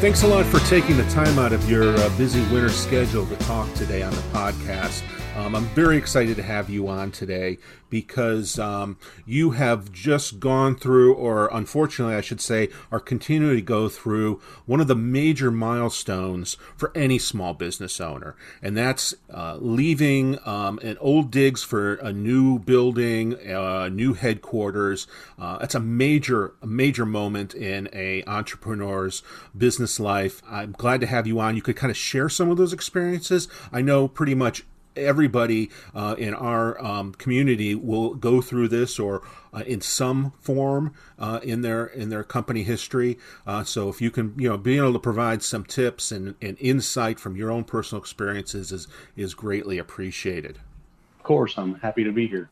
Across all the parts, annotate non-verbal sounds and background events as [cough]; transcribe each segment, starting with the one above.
Thanks a lot for taking the time out of your uh, busy winter schedule to talk today on the podcast. Um, I'm very excited to have you on today because um, you have just gone through, or unfortunately, I should say, are continuing to go through one of the major milestones for any small business owner, and that's uh, leaving um, an old digs for a new building, uh, new headquarters. Uh, that's a major, a major moment in a entrepreneur's business life. I'm glad to have you on. You could kind of share some of those experiences. I know pretty much everybody uh, in our um, community will go through this or uh, in some form uh, in their in their company history. Uh, so if you can, you know, being able to provide some tips and, and insight from your own personal experiences is is greatly appreciated. Of course, I'm happy to be here.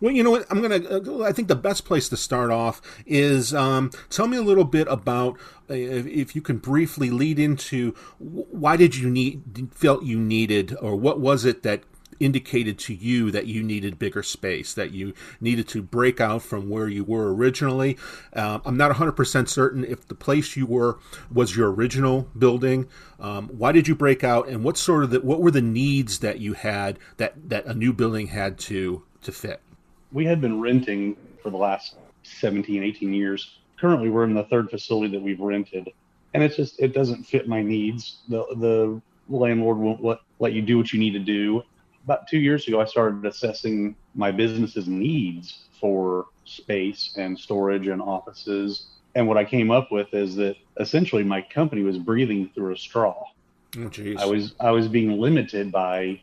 Well, you know what? I'm gonna. Uh, I think the best place to start off is um, tell me a little bit about uh, if you can briefly lead into why did you need felt you needed or what was it that indicated to you that you needed bigger space, that you needed to break out from where you were originally. Uh, I'm not 100% certain if the place you were was your original building. Um, why did you break out, and what sort of the, what were the needs that you had that that a new building had to to fit? We had been renting for the last 17, 18 years. Currently, we're in the third facility that we've rented, and it's just it doesn't fit my needs. The the landlord won't let let you do what you need to do about two years ago, I started assessing my business's needs for space and storage and offices. And what I came up with is that essentially my company was breathing through a straw. Oh, I was I was being limited by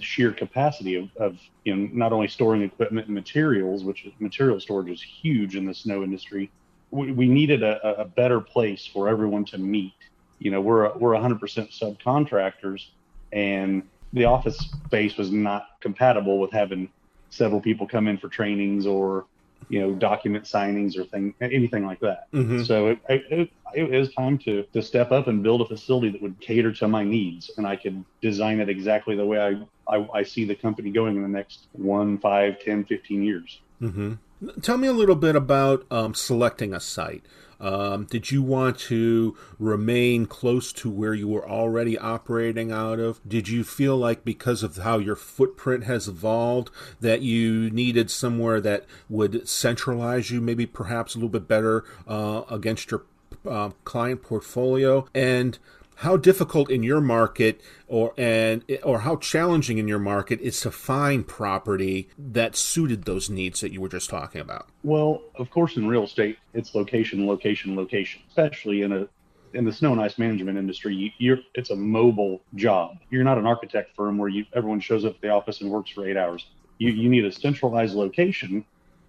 sheer capacity of, of you know not only storing equipment and materials, which material storage is huge in the snow industry. We, we needed a, a better place for everyone to meet. You know, we're we're 100% subcontractors, and the office space was not compatible with having several people come in for trainings or you know document signings or thing anything like that mm-hmm. so it, it, it, was time to to step up and build a facility that would cater to my needs and i could design it exactly the way i i, I see the company going in the next one five ten fifteen years mm-hmm. tell me a little bit about um, selecting a site um, did you want to remain close to where you were already operating out of? Did you feel like because of how your footprint has evolved that you needed somewhere that would centralize you maybe perhaps a little bit better uh, against your uh, client portfolio? And how difficult in your market or and or how challenging in your market is to find property that suited those needs that you were just talking about? Well of course in real estate it's location location location. Especially in a in the snow and ice management industry you, are it's a mobile job. You're not an architect firm where you everyone shows up at the office and works for eight hours. You, you need a centralized location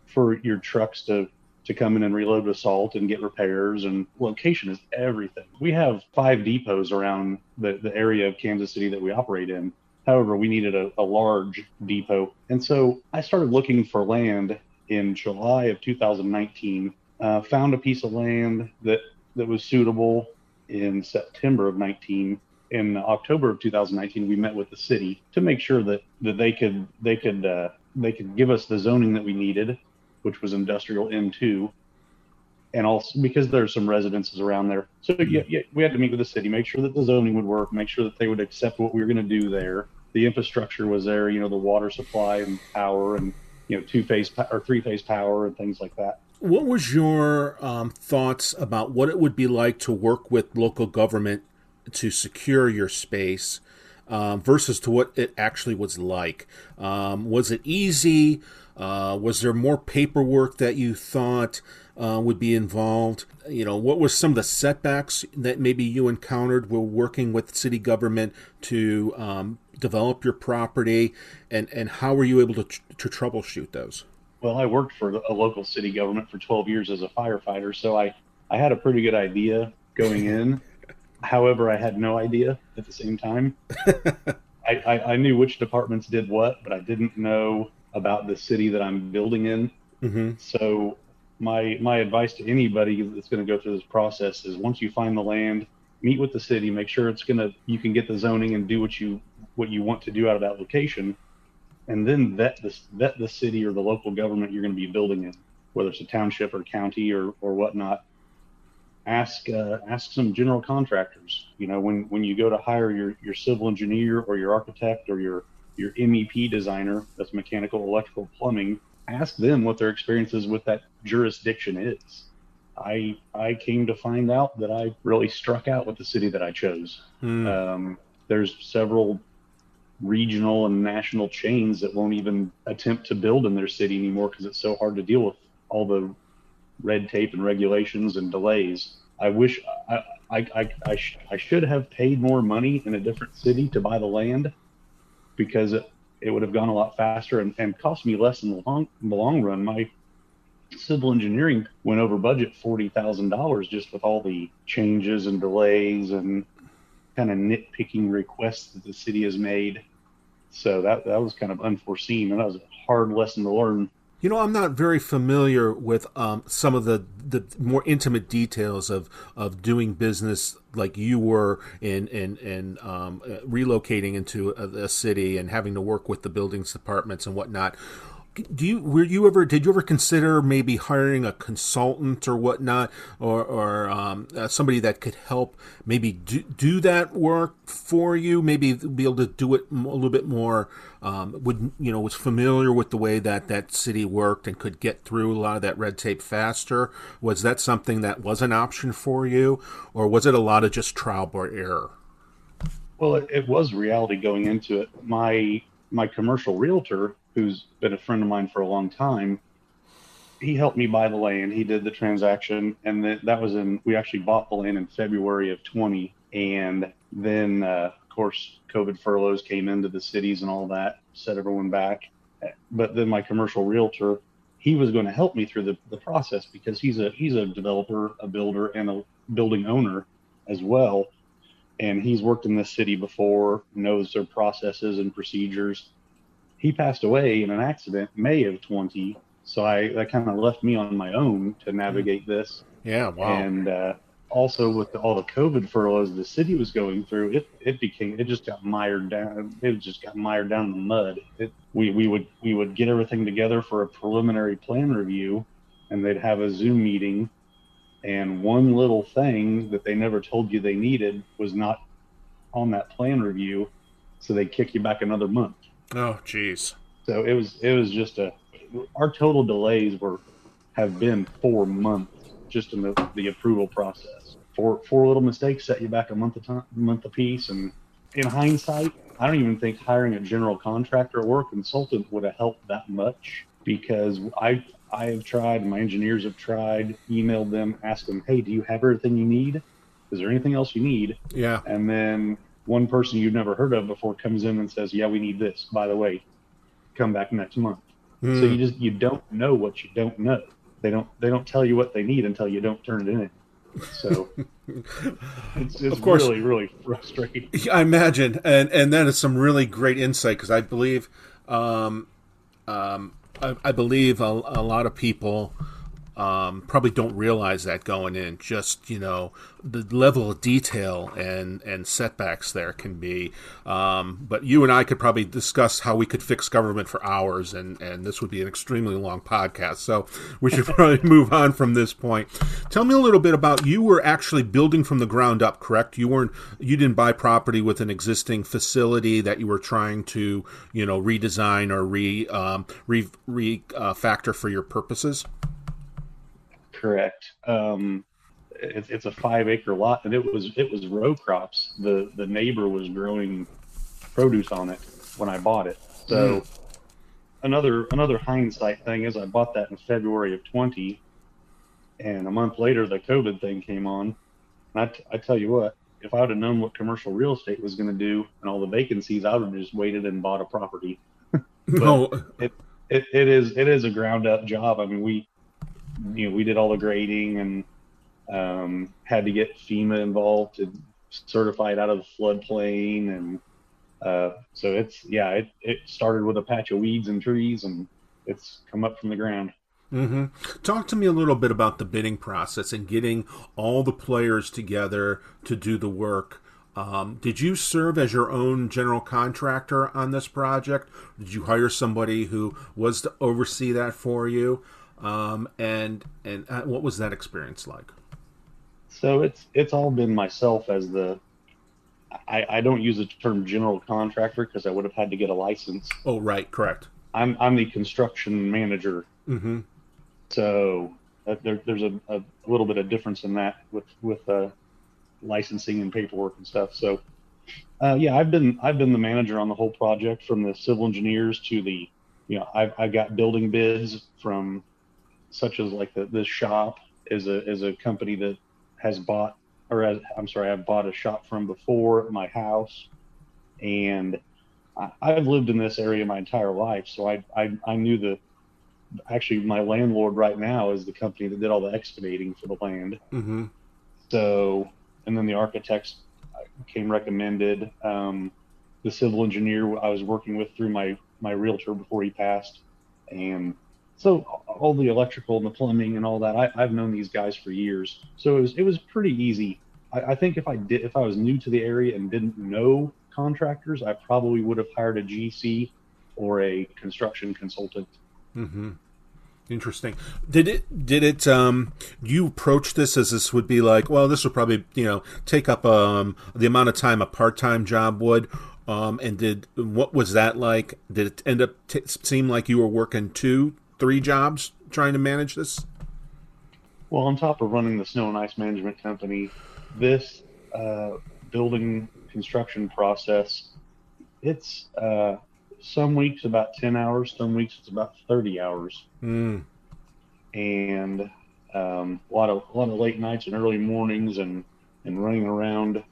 for your trucks to to come in and reload with salt and get repairs and location is everything. We have five depots around the, the area of Kansas City that we operate in. However, we needed a, a large depot. And so I started looking for land in July of 2019, uh, found a piece of land that, that was suitable in September of 19 in October of 2019, we met with the city to make sure that, that they could they could uh, they could give us the zoning that we needed which was industrial M2, and also because there's some residences around there. So yeah, yeah, we had to meet with the city, make sure that the zoning would work, make sure that they would accept what we were going to do there. The infrastructure was there, you know, the water supply and power, and you know, two phase or three phase power and things like that. What was your um, thoughts about what it would be like to work with local government to secure your space? Um, versus to what it actually was like. Um, was it easy? Uh, was there more paperwork that you thought uh, would be involved? You know, what were some of the setbacks that maybe you encountered while working with city government to um, develop your property, and and how were you able to to troubleshoot those? Well, I worked for a local city government for 12 years as a firefighter, so I I had a pretty good idea going in. [laughs] However, I had no idea at the same time. [laughs] I, I, I, knew which departments did what, but I didn't know about the city that I'm building in. Mm-hmm. So my my advice to anybody that's going to go through this process is once you find the land, meet with the city, make sure it's gonna you can get the zoning and do what you what you want to do out of that location, and then vet the vet the city or the local government you're going to be building in, whether it's a township or county or or whatnot. ask uh, ask some general contractors. You know, when when you go to hire your your civil engineer or your architect or your your MEP designer, that's mechanical, electrical, plumbing, ask them what their experiences with that jurisdiction is. I I came to find out that I really struck out with the city that I chose. Hmm. Um, there's several regional and national chains that won't even attempt to build in their city anymore because it's so hard to deal with all the red tape and regulations and delays. I wish I I, I, I, sh- I should have paid more money in a different city to buy the land because it, it would have gone a lot faster and, and cost me less in the long, in the long run. My civil engineering went over budget forty thousand dollars just with all the changes and delays and kind of nitpicking requests that the city has made. So that that was kind of unforeseen, and that was a hard lesson to learn. You know, I'm not very familiar with um, some of the, the more intimate details of, of doing business like you were in in, in um, relocating into a, a, city and having to work with the buildings departments and whatnot do you were you ever did you ever consider maybe hiring a consultant or whatnot or or um, uh, somebody that could help maybe do, do that work for you? Maybe be able to do it a little bit more um, would you know was familiar with the way that that city worked and could get through a lot of that red tape faster? Was that something that was an option for you or was it a lot of just trial by error? Well it, it was reality going into it. My my commercial realtor who's been a friend of mine for a long time, he helped me buy the land. He did the transaction, and that was in. We actually bought the land in February of 20, and then uh, of course COVID furloughs came into the cities and all that, set everyone back. But then my commercial realtor, he was going to help me through the, the process because he's a he's a developer, a builder, and a building owner as well. And he's worked in this city before, knows their processes and procedures he passed away in an accident May of 20. So I that kind of left me on my own to navigate this. Yeah, wow. And uh, also with the, all the COVID furloughs the city was going through, it it became it just got mired down. It just got mired down in the mud. It, we we would we would get everything together for a preliminary plan review, and they'd have a Zoom meeting, and one little thing that they never told you they needed was not on that plan review, so they kick you back another month. Oh, jeez. So it was it was just a our total delays were have been four months just in the, the approval process. Four four little mistakes set you back a month a time, month a piece. And in hindsight, I don't even think hiring a general contractor or a consultant would have helped that much because I I have tried, my engineers have tried, emailed them, asked them, hey, do you have everything you need? Is there anything else you need? Yeah. And then one person you've never heard of before comes in and says, "Yeah, we need this. By the way, come back next month." Mm. So you just you don't know what you don't know. They don't they don't tell you what they need until you don't turn it in. So [laughs] it's, it's of course, really really frustrating. I imagine, and and that is some really great insight because I believe, um, um, I, I believe a, a lot of people um, probably don't realize that going in. Just you know the level of detail and and setbacks there can be. Um, but you and I could probably discuss how we could fix government for hours, and and this would be an extremely long podcast. So we should [laughs] probably move on from this point. Tell me a little bit about you were actually building from the ground up, correct? You weren't you didn't buy property with an existing facility that you were trying to you know redesign or re um, re, re uh, factor for your purposes correct. Um, it, it's a five acre lot, and it was it was row crops. The the neighbor was growing produce on it when I bought it. So mm. another another hindsight thing is I bought that in February of 20, and a month later the COVID thing came on. And I, t- I tell you what, if I would have known what commercial real estate was going to do and all the vacancies, I would have just waited and bought a property. [laughs] no, it, it, it is it is a ground up job. I mean, we you know, we did all the grading and um, had to get FEMA involved to certify it out of the floodplain. And uh, so it's, yeah, it, it started with a patch of weeds and trees and it's come up from the ground. Mm-hmm. Talk to me a little bit about the bidding process and getting all the players together to do the work. Um, did you serve as your own general contractor on this project? Did you hire somebody who was to oversee that for you? Um, and and uh, what was that experience like? So it's it's all been myself as the. I, I don't use the term general contractor because I would have had to get a license. Oh, right, correct. I'm I'm the construction manager. Mm-hmm. So uh, there, there's a, a little bit of difference in that with with uh, licensing and paperwork and stuff. So uh, yeah, I've been I've been the manager on the whole project from the civil engineers to the you know I've I've got building bids from such as like the this shop is a is a company that has bought or as, I'm sorry I've bought a shop from before my house and I, I've lived in this area my entire life so I I, I knew the actually my landlord right now is the company that did all the excavating for the land. Mm-hmm. So, and then the architects came recommended. Um, the civil engineer I was working with through my my realtor before he passed, and so all the electrical and the plumbing and all that I, I've known these guys for years. So it was it was pretty easy. I, I think if I did if I was new to the area and didn't know contractors, I probably would have hired a GC or a construction consultant. Mm-hmm. Interesting. Did it? Did it? Um, you approach this as this would be like? Well, this would probably you know take up um the amount of time a part time job would. Um, and did what was that like? Did it end up t- seem like you were working two, three jobs trying to manage this? Well, on top of running the snow and ice management company, this uh, building construction process, it's uh, some weeks about 10 hours, some weeks it's about 30 hours. Mm. And um, a lot of a lot of late nights and early mornings and and running around,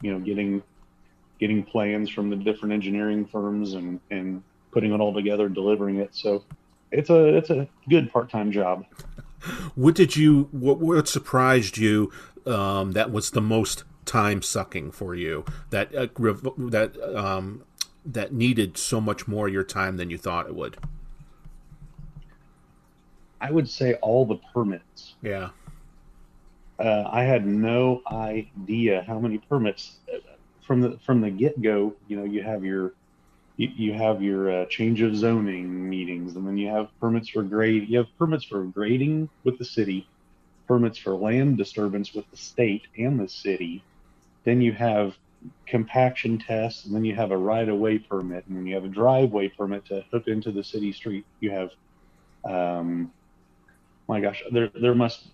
you know, getting getting plans from the different engineering firms and and putting it all together, delivering it. So it's a it's a good part-time job. What did you what what surprised you um, that was the most time sucking for you that uh, that um, that needed so much more of your time than you thought it would? I would say all the permits. Yeah. Uh, I had no idea how many permits uh, from the from the get go. You know, you have your you, you have your uh, change of zoning meetings, and then you have permits for grade. You have permits for grading with the city, permits for land disturbance with the state and the city. Then you have compaction tests, and then you have a right of way permit, and then you have a driveway permit to hook into the city street. You have um, my gosh, there there must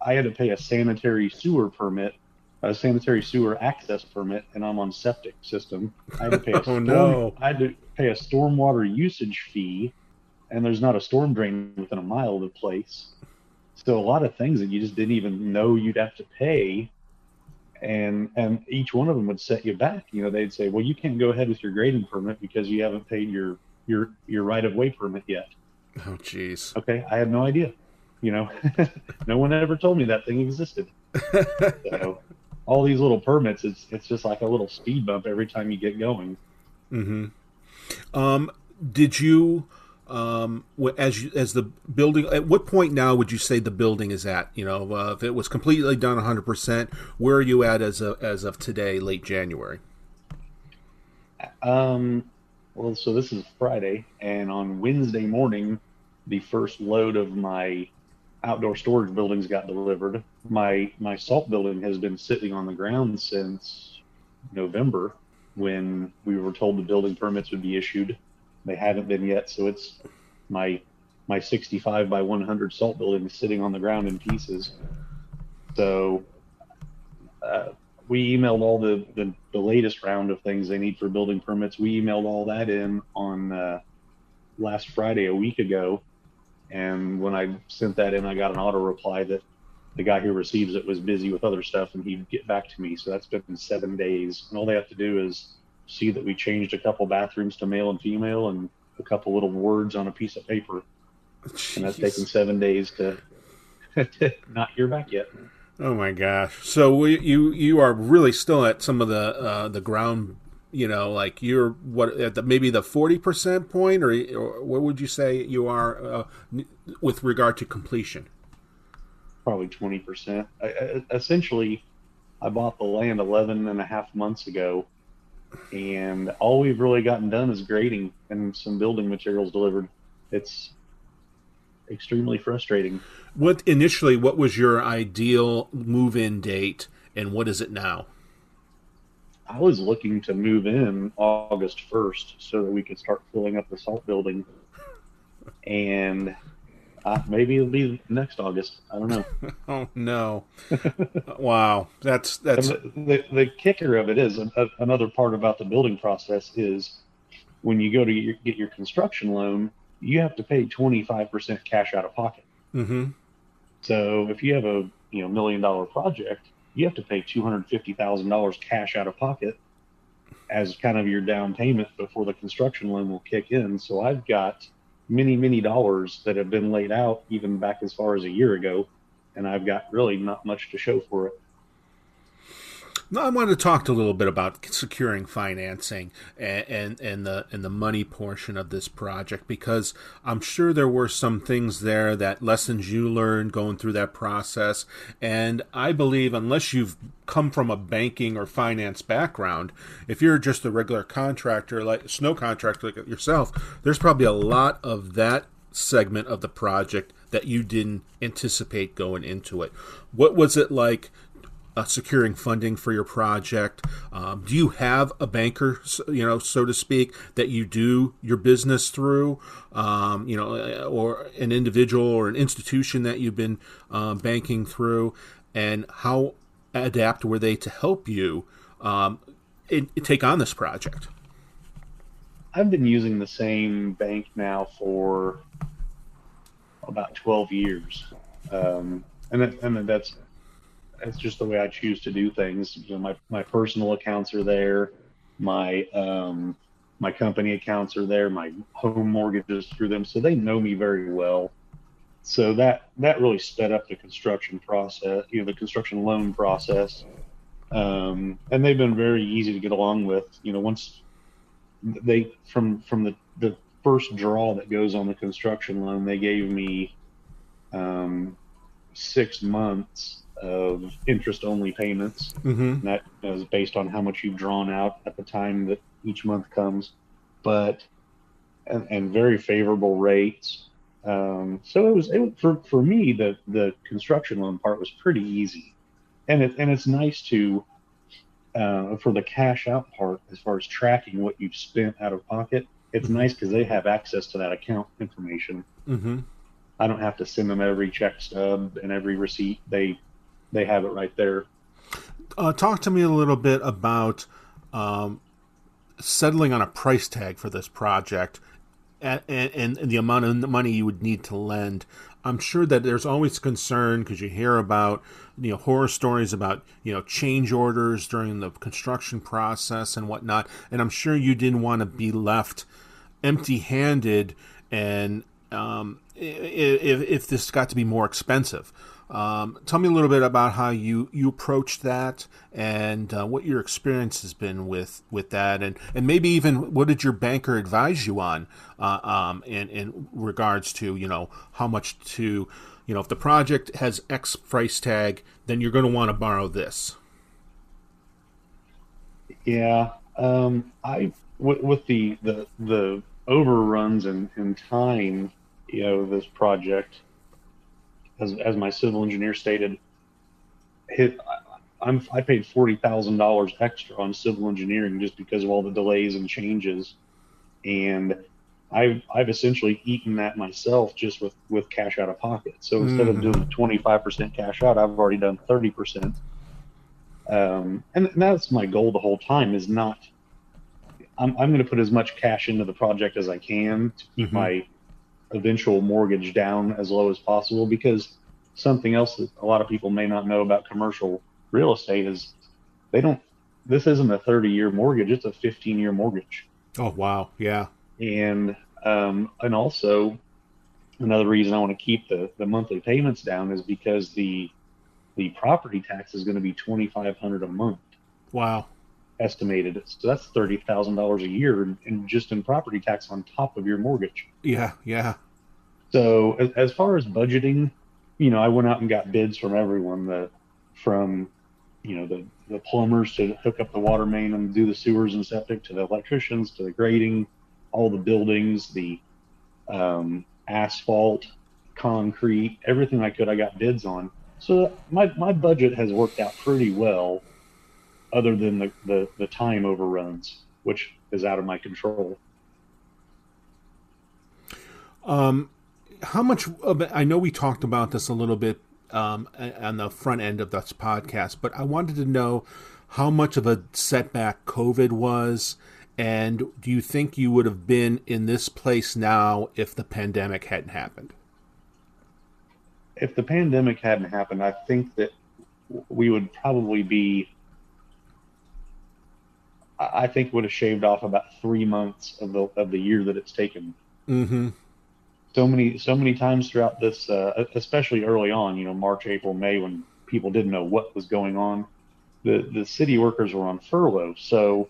I had to pay a sanitary sewer permit, a sanitary sewer access permit, and I'm on septic system. I had to pay a [laughs] oh no! I had to pay a stormwater usage fee, and there's not a storm drain within a mile of the place. So a lot of things that you just didn't even know you'd have to pay, and and each one of them would set you back. You know, they'd say, well, you can't go ahead with your grading permit because you haven't paid your your your right of way permit yet. Oh, jeez. Okay, I had no idea. You know, [laughs] no one ever told me that thing existed. [laughs] so, all these little permits, it's it's just like a little speed bump every time you get going. Mm-hmm. Um, did you, um, as you, as the building, at what point now would you say the building is at? You know, uh, if it was completely done 100, percent where are you at as of, as of today, late January? Um, well, so this is Friday, and on Wednesday morning, the first load of my outdoor storage buildings got delivered. My my salt building has been sitting on the ground since November when we were told the building permits would be issued. They haven't been yet, so it's my my 65 by 100 salt building is sitting on the ground in pieces. So uh, we emailed all the, the, the latest round of things they need for building permits. We emailed all that in on uh, last Friday, a week ago, and when I sent that in, I got an auto reply that the guy who receives it was busy with other stuff and he'd get back to me. So that's been seven days. And all they have to do is see that we changed a couple bathrooms to male and female and a couple little words on a piece of paper. Jeez. And that's taken seven days to, [laughs] to not hear back yet. Oh my gosh! So we, you you are really still at some of the uh, the ground you know, like you're what at the, maybe the forty percent point, or, or, what would you say you are uh, with regard to completion? Probably twenty percent. Essentially, I bought the land 11 and a half months ago, and all we've really gotten done is grading and some building materials delivered. It's extremely frustrating. What initially, what was your ideal move-in date, and what is it now? I was looking to move in August 1st so that we could start filling up the salt building. And uh, maybe it'll be next August. I don't know. [laughs] oh no! [laughs] wow, that's that's the, the, the, kicker of it is uh, another part about the building process is when you go to get your, get your construction loan, you have to pay twenty five percent cash out of pocket. Mm-hmm. So if you have a you know million dollar project, you have to pay two hundred fifty thousand dollars cash out of pocket as kind of your down payment before the construction loan will kick in. So I've got many, many dollars that have been laid out even back as far as a year ago, and I've got really not much to show for it. Now, I want to talk a little bit about securing financing and, and, and the and the money portion of this project because I'm sure there were some things there that lessons you learned going through that process, and I believe unless you've come from a banking or finance background, if you're just a regular contractor like snow contractor like yourself, there's probably a lot of that segment of the project that you didn't anticipate going into it. What was it like uh, securing funding for your project? Um, do you have a banker, you know, so to speak, that you do your business through, um, you know, uh, or an individual or an institution that you've been uh, banking through, and how adapt were they to help you um, in, in take on this project? I've been using the same bank now for about 12 years. Um, and, and that's it's just the way I choose to do things. You know, my my personal accounts are there, my um, my company accounts are there, my home mortgages through them, so they know me very well. So that that really sped up the construction process, you know, the construction loan process, um, and they've been very easy to get along with. You know, once they from from the the first draw that goes on the construction loan, they gave me um, six months of interest only payments. Mm-hmm. that is based on how much you've drawn out at the time that each month comes, but and, and very favorable rates. Um, so it was it, for for me the the construction loan part was pretty easy, and it and it's nice to uh, for the cash out part as far as tracking what you've spent out of pocket. It's mm-hmm. nice because they have access to that account information. Mm-hmm. I don't have to send them every check stub and every receipt. They they have it right there. Uh, talk to me a little bit about um, settling on a price tag for this project and, and, and, the amount of money you would need to lend. I'm sure that there's always concern because you hear about you know horror stories about you know change orders during the construction process and whatnot, and I'm sure you didn't want to be left empty-handed and um, if, if this got to be more expensive. Um, tell me a little bit about how you, you approached that and uh, what your experience has been with, with that, and, and maybe even what did your banker advise you on uh, um, in, in regards to you know how much to you know if the project has X price tag, then you're going to want to borrow this. Yeah, um, I with, with the the the overruns and in time, you know, this project as, as my civil engineer stated, hit I'm I paid forty thousand dollars extra on civil engineering just because of all the delays and changes, and I've I've essentially eaten that myself just with with cash out of pocket. So instead mm. of doing twenty five percent cash out, I've already done thirty percent. Um, and that's my goal the whole time is not. I'm I'm going to put as much cash into the project as I can to keep mm-hmm. my eventual mortgage down as low as possible because something else that a lot of people may not know about commercial real estate is they don't this isn't a 30 year mortgage it's a 15 year mortgage. Oh wow. Yeah. And um and also another reason i want to keep the the monthly payments down is because the the property tax is going to be 2500 a month. Wow estimated. So that's thirty thousand dollars a year, and just in property tax on top of your mortgage. Yeah, yeah. So as, as, far as budgeting, you know, I went out and got bids from everyone. that from you know the the plumbers to hook up the water main and do the sewers and septic, to the electricians, to the grading, all the buildings, the um, asphalt, concrete, everything I could, I got bids on. So my, my budget has worked out pretty well, other than the, the, the time overruns, which is out of my control. Um, how much of it, I know we talked about this a little bit um, on the front end of this podcast, but I wanted to know how much of a setback COVID was, and do you think you would have been in this place now if the pandemic hadn't happened? If the pandemic hadn't happened, I think that we would probably be. I think would have shaved off about three months of the of the year that it's taken. Mm-hmm so many so many times throughout this, uh, especially early on, you know, March, April, May, when people didn't know what was going on, the the city workers were on furlough. So,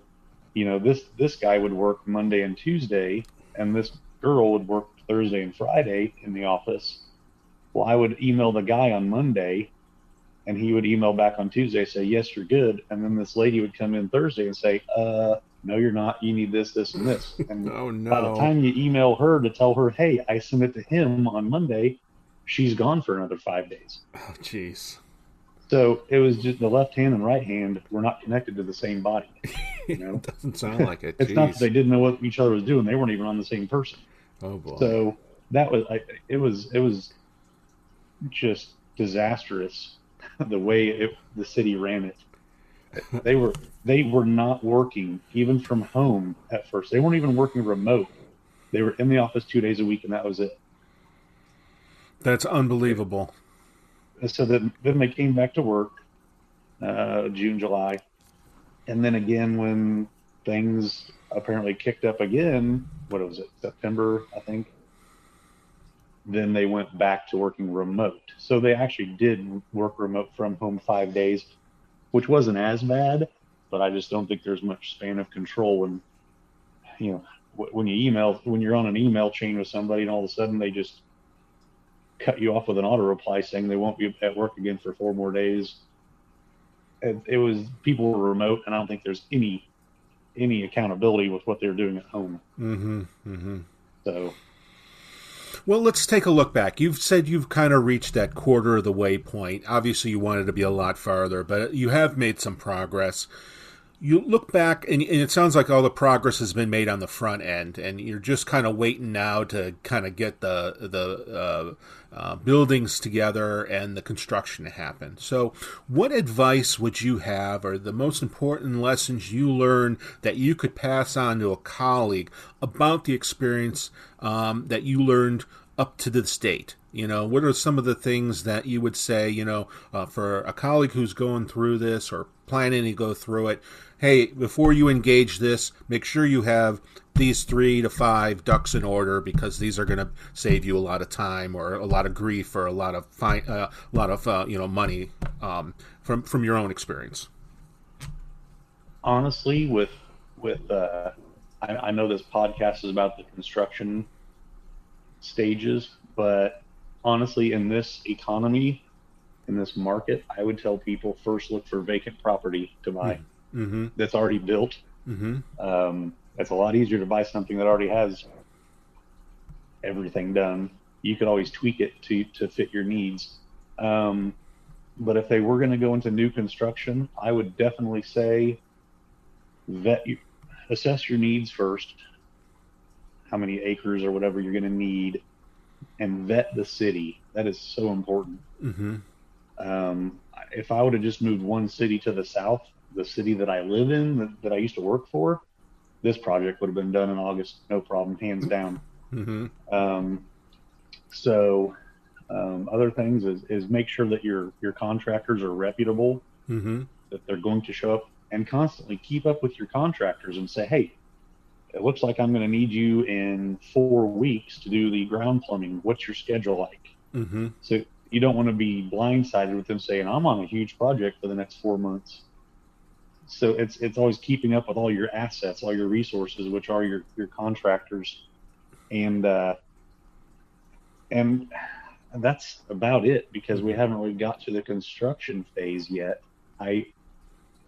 you know, this this guy would work Monday and Tuesday, and this girl would work Thursday and Friday in the office. Well, I would email the guy on Monday, and he would email back on Tuesday say, "Yes, you're good," and then this lady would come in Thursday and say, "Uh." no, you're not. You need this, this, and this. [laughs] And oh, no. by the time you email her to tell her, hey, I sent it to him on Monday, she's gone for another five days. Oh, jeez. So it was just the left hand and right hand were not connected to the same body. You know? [laughs] it doesn't sound like it. it's not that they didn't know what each other was doing; they weren't even on the same person. Oh boy. So that was I, it was it was just disastrous the way it, the city ran it they were they were not working even from home at first. They weren't even working remote. They were in the office two days a week, and that was it. That's unbelievable. So then, then they came back to work uh, June, July, and then again when things apparently kicked up again. What was it? September, I think. Then they went back to working remote. So they actually did work remote from home five days which wasn't as bad, but I just don't think there's much span of control when, you know, when you email, when you're on an email chain with somebody and all of a sudden they just cut you off with an auto reply saying they won't be at work again for four more days. It, it was people were remote, and I don't think there's any any accountability with what they're doing at home. Mm-hmm. Mm-hmm. So well, let's take a look back. You've said you've kind of reached that quarter of the way point. Obviously, you wanted to be a lot farther, but you have made some progress. You look back, and, and it sounds like all the progress has been made on the front end, and you're just kind of waiting now to kind of get the the uh, uh, buildings together and the construction to happen. So, what advice would you have, or the most important lessons you learned that you could pass on to a colleague about the experience um, that you learned up to the state? You know, what are some of the things that you would say, you know, uh, for a colleague who's going through this or planning to go through it? Hey, before you engage this, make sure you have these three to five ducks in order because these are going to save you a lot of time or a lot of grief or a lot of fine, uh, a lot of uh, you know money um, from from your own experience. Honestly, with with uh, I, I know this podcast is about the construction stages, but honestly, in this economy, in this market, I would tell people first look for vacant property to buy mm-hmm. that's already built. Mm-hmm. Um, it's a lot easier to buy something that already has everything done. You could always tweak it to to fit your needs. Um, but if they were going to go into new construction, I would definitely say vet you, assess your needs first. How many acres or whatever you're going to need, and vet the city. That is so important. Mm-hmm. Um, if I would have just moved one city to the south, the city that I live in, that, that I used to work for, this project would have been done in August, no problem, hands down. Mm-hmm. Um, so, um, other things is, is make sure that your your contractors are reputable, mm-hmm. that they're going to show up, and constantly keep up with your contractors and say, hey, it looks like I'm going to need you in four weeks to do the ground plumbing. What's your schedule like? Mm-hmm. So you don't want to be blindsided with them saying, I'm on a huge project for the next four months so it's it's always keeping up with all your assets, all your resources, which are your your contractors, and uh, and that's about it because we haven't really got to the construction phase yet. I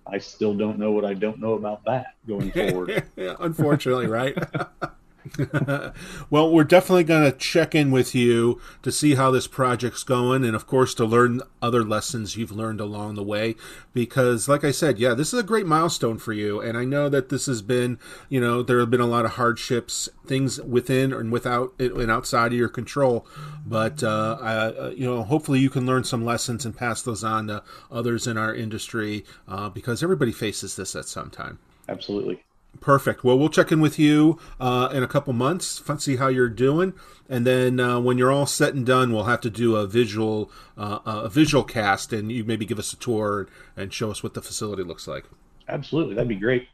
I still don't know what I don't know about that going forward. [laughs] Unfortunately, right? [laughs] [laughs] well, we're definitely going to check in with you to see how this project's going, and of course, to learn other lessons you've learned along the way. Because, like I said, yeah, this is a great milestone for you, and I know that this has been, you know, there have been a lot of hardships, things within and without and outside of your control. But, uh, uh, you know, hopefully you can learn some lessons and pass those on to others in our industry uh, because everybody faces this at some time. Absolutely. Perfect. Well, we'll check in with you uh, in a couple months, see how you're doing, and then uh, when you're all set and done, we'll have to do a visual uh, a visual cast, and you maybe give us a tour and show us what the facility looks like. Absolutely, that'd be great.